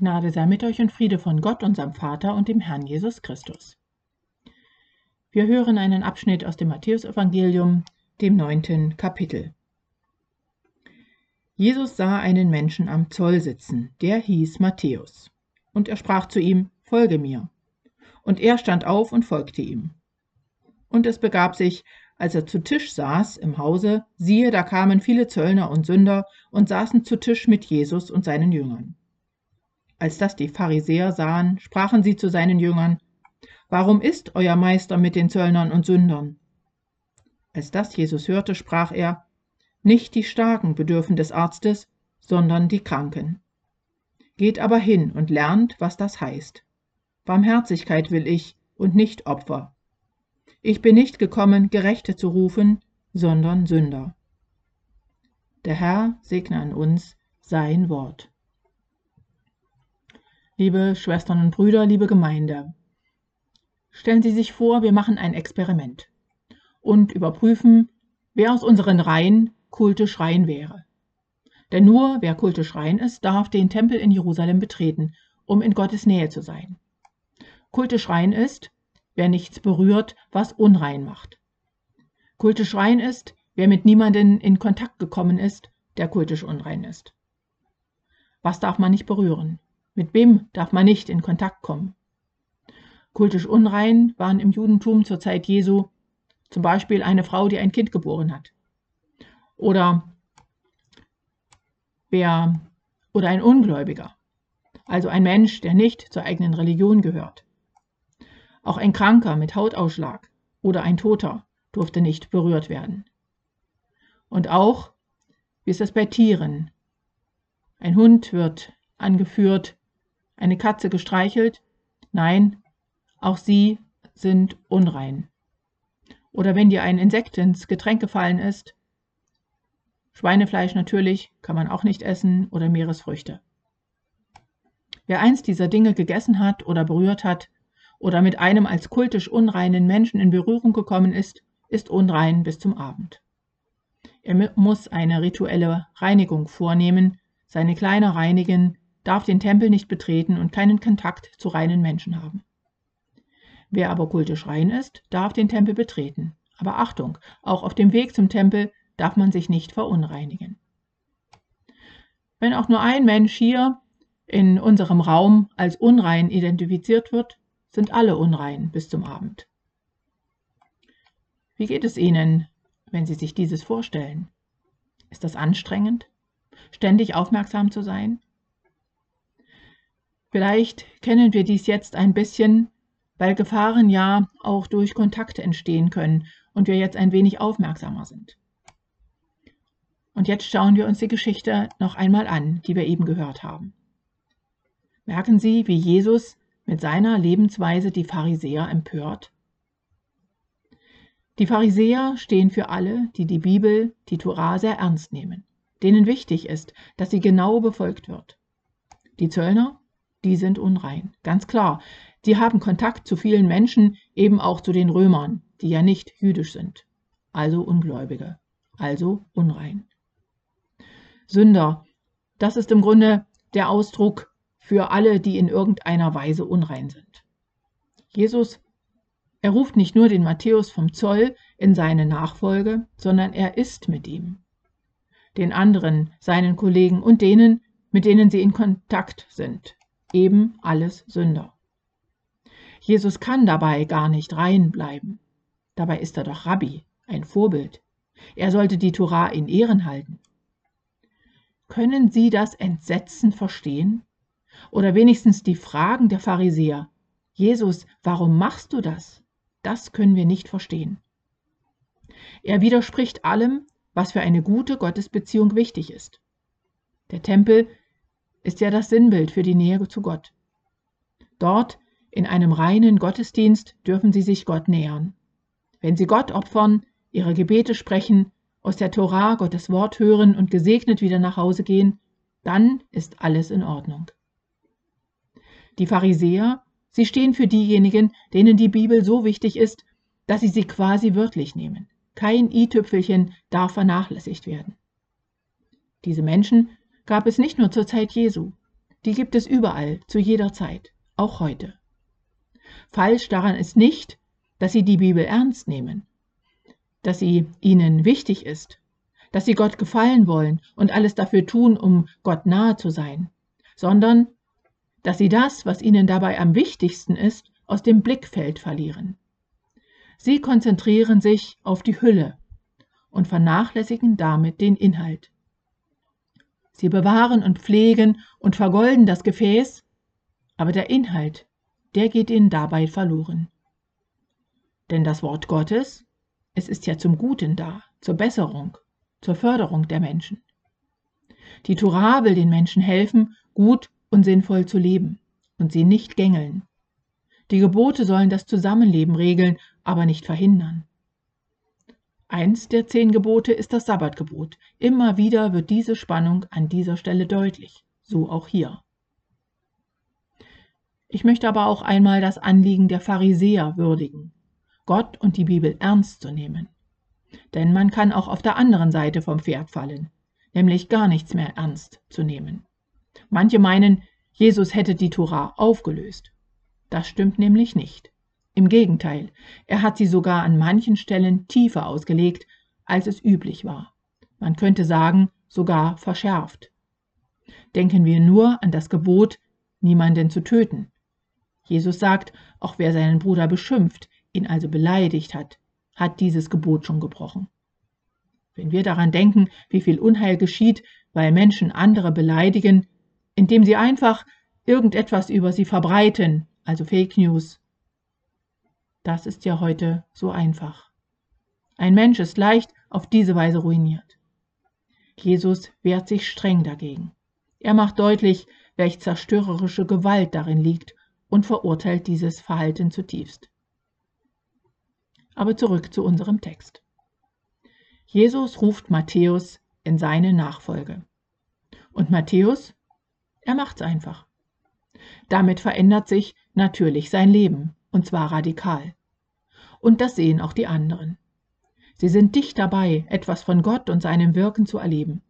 Gnade sei mit euch und Friede von Gott, unserem Vater und dem Herrn Jesus Christus. Wir hören einen Abschnitt aus dem Matthäusevangelium, dem neunten Kapitel. Jesus sah einen Menschen am Zoll sitzen, der hieß Matthäus. Und er sprach zu ihm, Folge mir. Und er stand auf und folgte ihm. Und es begab sich, als er zu Tisch saß im Hause, siehe, da kamen viele Zöllner und Sünder und saßen zu Tisch mit Jesus und seinen Jüngern. Als das die Pharisäer sahen, sprachen sie zu seinen Jüngern, Warum ist euer Meister mit den Zöllnern und Sündern? Als das Jesus hörte, sprach er, Nicht die Starken bedürfen des Arztes, sondern die Kranken. Geht aber hin und lernt, was das heißt. Barmherzigkeit will ich und nicht Opfer. Ich bin nicht gekommen, Gerechte zu rufen, sondern Sünder. Der Herr segne an uns sein Wort. Liebe Schwestern und Brüder, liebe Gemeinde, stellen Sie sich vor, wir machen ein Experiment und überprüfen, wer aus unseren Reihen kultisch rein wäre. Denn nur wer kultisch rein ist, darf den Tempel in Jerusalem betreten, um in Gottes Nähe zu sein. Kultisch rein ist, wer nichts berührt, was unrein macht. Kultisch rein ist, wer mit niemanden in Kontakt gekommen ist, der kultisch unrein ist. Was darf man nicht berühren? Mit wem darf man nicht in Kontakt kommen? Kultisch unrein waren im Judentum zur Zeit Jesu zum Beispiel eine Frau, die ein Kind geboren hat. Oder wer oder ein Ungläubiger, also ein Mensch, der nicht zur eigenen Religion gehört. Auch ein Kranker mit Hautausschlag oder ein Toter durfte nicht berührt werden. Und auch, wie ist das bei Tieren? Ein Hund wird angeführt, eine Katze gestreichelt? Nein, auch sie sind unrein. Oder wenn dir ein Insekt ins Getränk gefallen ist, Schweinefleisch natürlich kann man auch nicht essen oder Meeresfrüchte. Wer eins dieser Dinge gegessen hat oder berührt hat oder mit einem als kultisch unreinen Menschen in Berührung gekommen ist, ist unrein bis zum Abend. Er muss eine rituelle Reinigung vornehmen, seine Kleider reinigen, darf den Tempel nicht betreten und keinen Kontakt zu reinen Menschen haben. Wer aber kultisch rein ist, darf den Tempel betreten. Aber Achtung, auch auf dem Weg zum Tempel darf man sich nicht verunreinigen. Wenn auch nur ein Mensch hier in unserem Raum als unrein identifiziert wird, sind alle unrein bis zum Abend. Wie geht es Ihnen, wenn Sie sich dieses vorstellen? Ist das anstrengend? ständig aufmerksam zu sein? Vielleicht kennen wir dies jetzt ein bisschen, weil Gefahren ja auch durch Kontakte entstehen können und wir jetzt ein wenig aufmerksamer sind. Und jetzt schauen wir uns die Geschichte noch einmal an, die wir eben gehört haben. Merken Sie, wie Jesus mit seiner Lebensweise die Pharisäer empört? Die Pharisäer stehen für alle, die die Bibel, die Torah sehr ernst nehmen denen wichtig ist, dass sie genau befolgt wird. Die Zöllner, die sind unrein, ganz klar. Sie haben Kontakt zu vielen Menschen, eben auch zu den Römern, die ja nicht jüdisch sind, also Ungläubige, also unrein. Sünder, das ist im Grunde der Ausdruck für alle, die in irgendeiner Weise unrein sind. Jesus, er ruft nicht nur den Matthäus vom Zoll in seine Nachfolge, sondern er ist mit ihm den anderen, seinen Kollegen und denen, mit denen sie in Kontakt sind. Eben alles Sünder. Jesus kann dabei gar nicht rein bleiben. Dabei ist er doch Rabbi, ein Vorbild. Er sollte die Torah in Ehren halten. Können Sie das Entsetzen verstehen? Oder wenigstens die Fragen der Pharisäer. Jesus, warum machst du das? Das können wir nicht verstehen. Er widerspricht allem, was für eine gute Gottesbeziehung wichtig ist. Der Tempel ist ja das Sinnbild für die Nähe zu Gott. Dort, in einem reinen Gottesdienst, dürfen sie sich Gott nähern. Wenn sie Gott opfern, ihre Gebete sprechen, aus der Torah Gottes Wort hören und gesegnet wieder nach Hause gehen, dann ist alles in Ordnung. Die Pharisäer, sie stehen für diejenigen, denen die Bibel so wichtig ist, dass sie sie quasi wörtlich nehmen. Kein i-Tüpfelchen darf vernachlässigt werden. Diese Menschen gab es nicht nur zur Zeit Jesu. die gibt es überall, zu jeder Zeit, auch heute. Falsch daran ist nicht, dass Sie die Bibel ernst nehmen, dass sie Ihnen wichtig ist, dass Sie Gott gefallen wollen und alles dafür tun, um Gott nahe zu sein, sondern dass Sie das, was Ihnen dabei am wichtigsten ist, aus dem Blickfeld verlieren. Sie konzentrieren sich auf die Hülle und vernachlässigen damit den Inhalt. Sie bewahren und pflegen und vergolden das Gefäß, aber der Inhalt, der geht ihnen dabei verloren. Denn das Wort Gottes, es ist ja zum Guten da, zur Besserung, zur Förderung der Menschen. Die Tora will den Menschen helfen, gut und sinnvoll zu leben und sie nicht gängeln. Die Gebote sollen das Zusammenleben regeln, aber nicht verhindern. Eins der zehn Gebote ist das Sabbatgebot. Immer wieder wird diese Spannung an dieser Stelle deutlich, so auch hier. Ich möchte aber auch einmal das Anliegen der Pharisäer würdigen, Gott und die Bibel ernst zu nehmen. Denn man kann auch auf der anderen Seite vom Pferd fallen, nämlich gar nichts mehr ernst zu nehmen. Manche meinen, Jesus hätte die Tora aufgelöst. Das stimmt nämlich nicht. Im Gegenteil, er hat sie sogar an manchen Stellen tiefer ausgelegt, als es üblich war. Man könnte sagen, sogar verschärft. Denken wir nur an das Gebot, niemanden zu töten. Jesus sagt, auch wer seinen Bruder beschimpft, ihn also beleidigt hat, hat dieses Gebot schon gebrochen. Wenn wir daran denken, wie viel Unheil geschieht, weil Menschen andere beleidigen, indem sie einfach irgendetwas über sie verbreiten, also Fake News, das ist ja heute so einfach. Ein Mensch ist leicht auf diese Weise ruiniert. Jesus wehrt sich streng dagegen. Er macht deutlich, welch zerstörerische Gewalt darin liegt und verurteilt dieses Verhalten zutiefst. Aber zurück zu unserem Text. Jesus ruft Matthäus in seine Nachfolge. Und Matthäus, er macht's einfach. Damit verändert sich natürlich sein Leben und zwar radikal. Und das sehen auch die anderen. Sie sind dicht dabei, etwas von Gott und seinem Wirken zu erleben,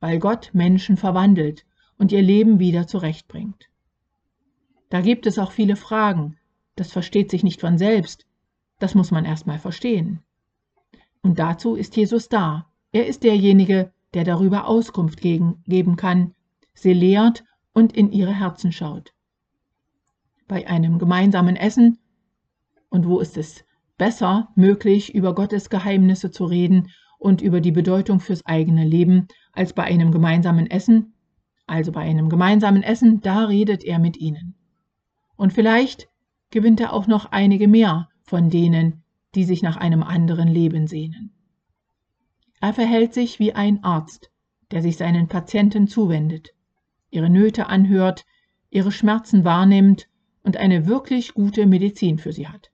weil Gott Menschen verwandelt und ihr Leben wieder zurechtbringt. Da gibt es auch viele Fragen, das versteht sich nicht von selbst, das muss man erstmal verstehen. Und dazu ist Jesus da. Er ist derjenige, der darüber Auskunft geben kann, sie lehrt und in ihre Herzen schaut. Bei einem gemeinsamen Essen und wo ist es besser möglich, über Gottes Geheimnisse zu reden und über die Bedeutung fürs eigene Leben, als bei einem gemeinsamen Essen? Also bei einem gemeinsamen Essen, da redet er mit ihnen. Und vielleicht gewinnt er auch noch einige mehr von denen, die sich nach einem anderen Leben sehnen. Er verhält sich wie ein Arzt, der sich seinen Patienten zuwendet, ihre Nöte anhört, ihre Schmerzen wahrnimmt und eine wirklich gute Medizin für sie hat.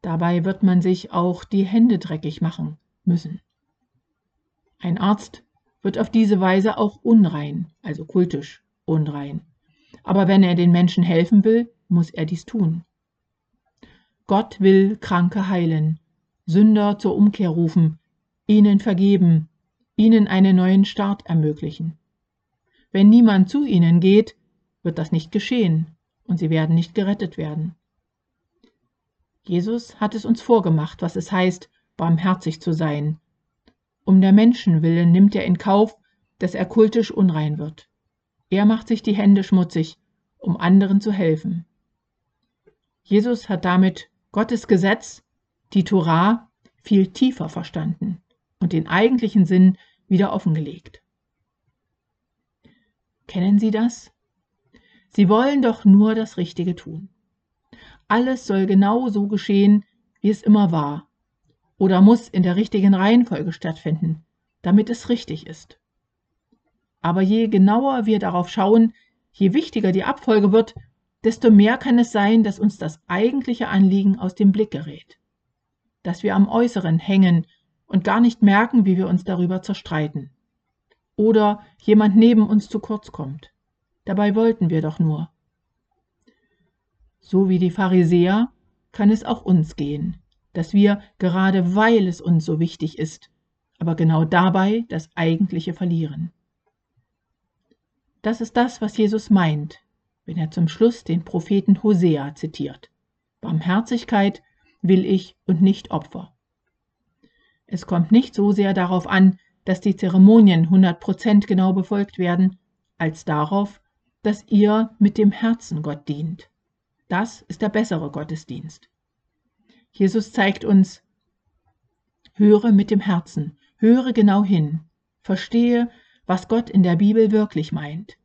Dabei wird man sich auch die Hände dreckig machen müssen. Ein Arzt wird auf diese Weise auch unrein, also kultisch unrein. Aber wenn er den Menschen helfen will, muss er dies tun. Gott will Kranke heilen, Sünder zur Umkehr rufen, ihnen vergeben, ihnen einen neuen Start ermöglichen. Wenn niemand zu ihnen geht, wird das nicht geschehen und sie werden nicht gerettet werden. Jesus hat es uns vorgemacht, was es heißt, barmherzig zu sein. Um der Menschen willen nimmt er in Kauf, dass er kultisch unrein wird. Er macht sich die Hände schmutzig, um anderen zu helfen. Jesus hat damit Gottes Gesetz, die Torah, viel tiefer verstanden und den eigentlichen Sinn wieder offengelegt. Kennen Sie das? Sie wollen doch nur das Richtige tun alles soll genau so geschehen, wie es immer war, oder muss in der richtigen Reihenfolge stattfinden, damit es richtig ist. Aber je genauer wir darauf schauen, je wichtiger die Abfolge wird, desto mehr kann es sein, dass uns das eigentliche Anliegen aus dem Blick gerät, dass wir am Äußeren hängen und gar nicht merken, wie wir uns darüber zerstreiten. Oder jemand neben uns zu kurz kommt. Dabei wollten wir doch nur. So wie die Pharisäer kann es auch uns gehen, dass wir, gerade weil es uns so wichtig ist, aber genau dabei das Eigentliche verlieren. Das ist das, was Jesus meint, wenn er zum Schluss den Propheten Hosea zitiert. Barmherzigkeit will ich und nicht Opfer. Es kommt nicht so sehr darauf an, dass die Zeremonien 100% genau befolgt werden, als darauf, dass ihr mit dem Herzen Gott dient. Das ist der bessere Gottesdienst. Jesus zeigt uns, höre mit dem Herzen, höre genau hin, verstehe, was Gott in der Bibel wirklich meint.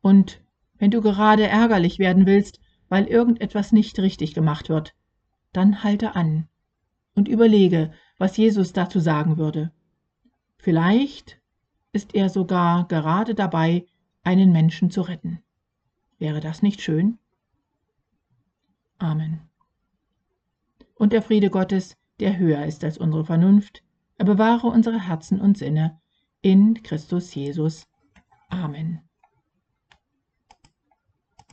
Und wenn du gerade ärgerlich werden willst, weil irgendetwas nicht richtig gemacht wird, dann halte an und überlege, was Jesus dazu sagen würde. Vielleicht ist er sogar gerade dabei, einen Menschen zu retten. Wäre das nicht schön? Amen. Und der Friede Gottes, der höher ist als unsere Vernunft, er bewahre unsere Herzen und Sinne in Christus Jesus. Amen.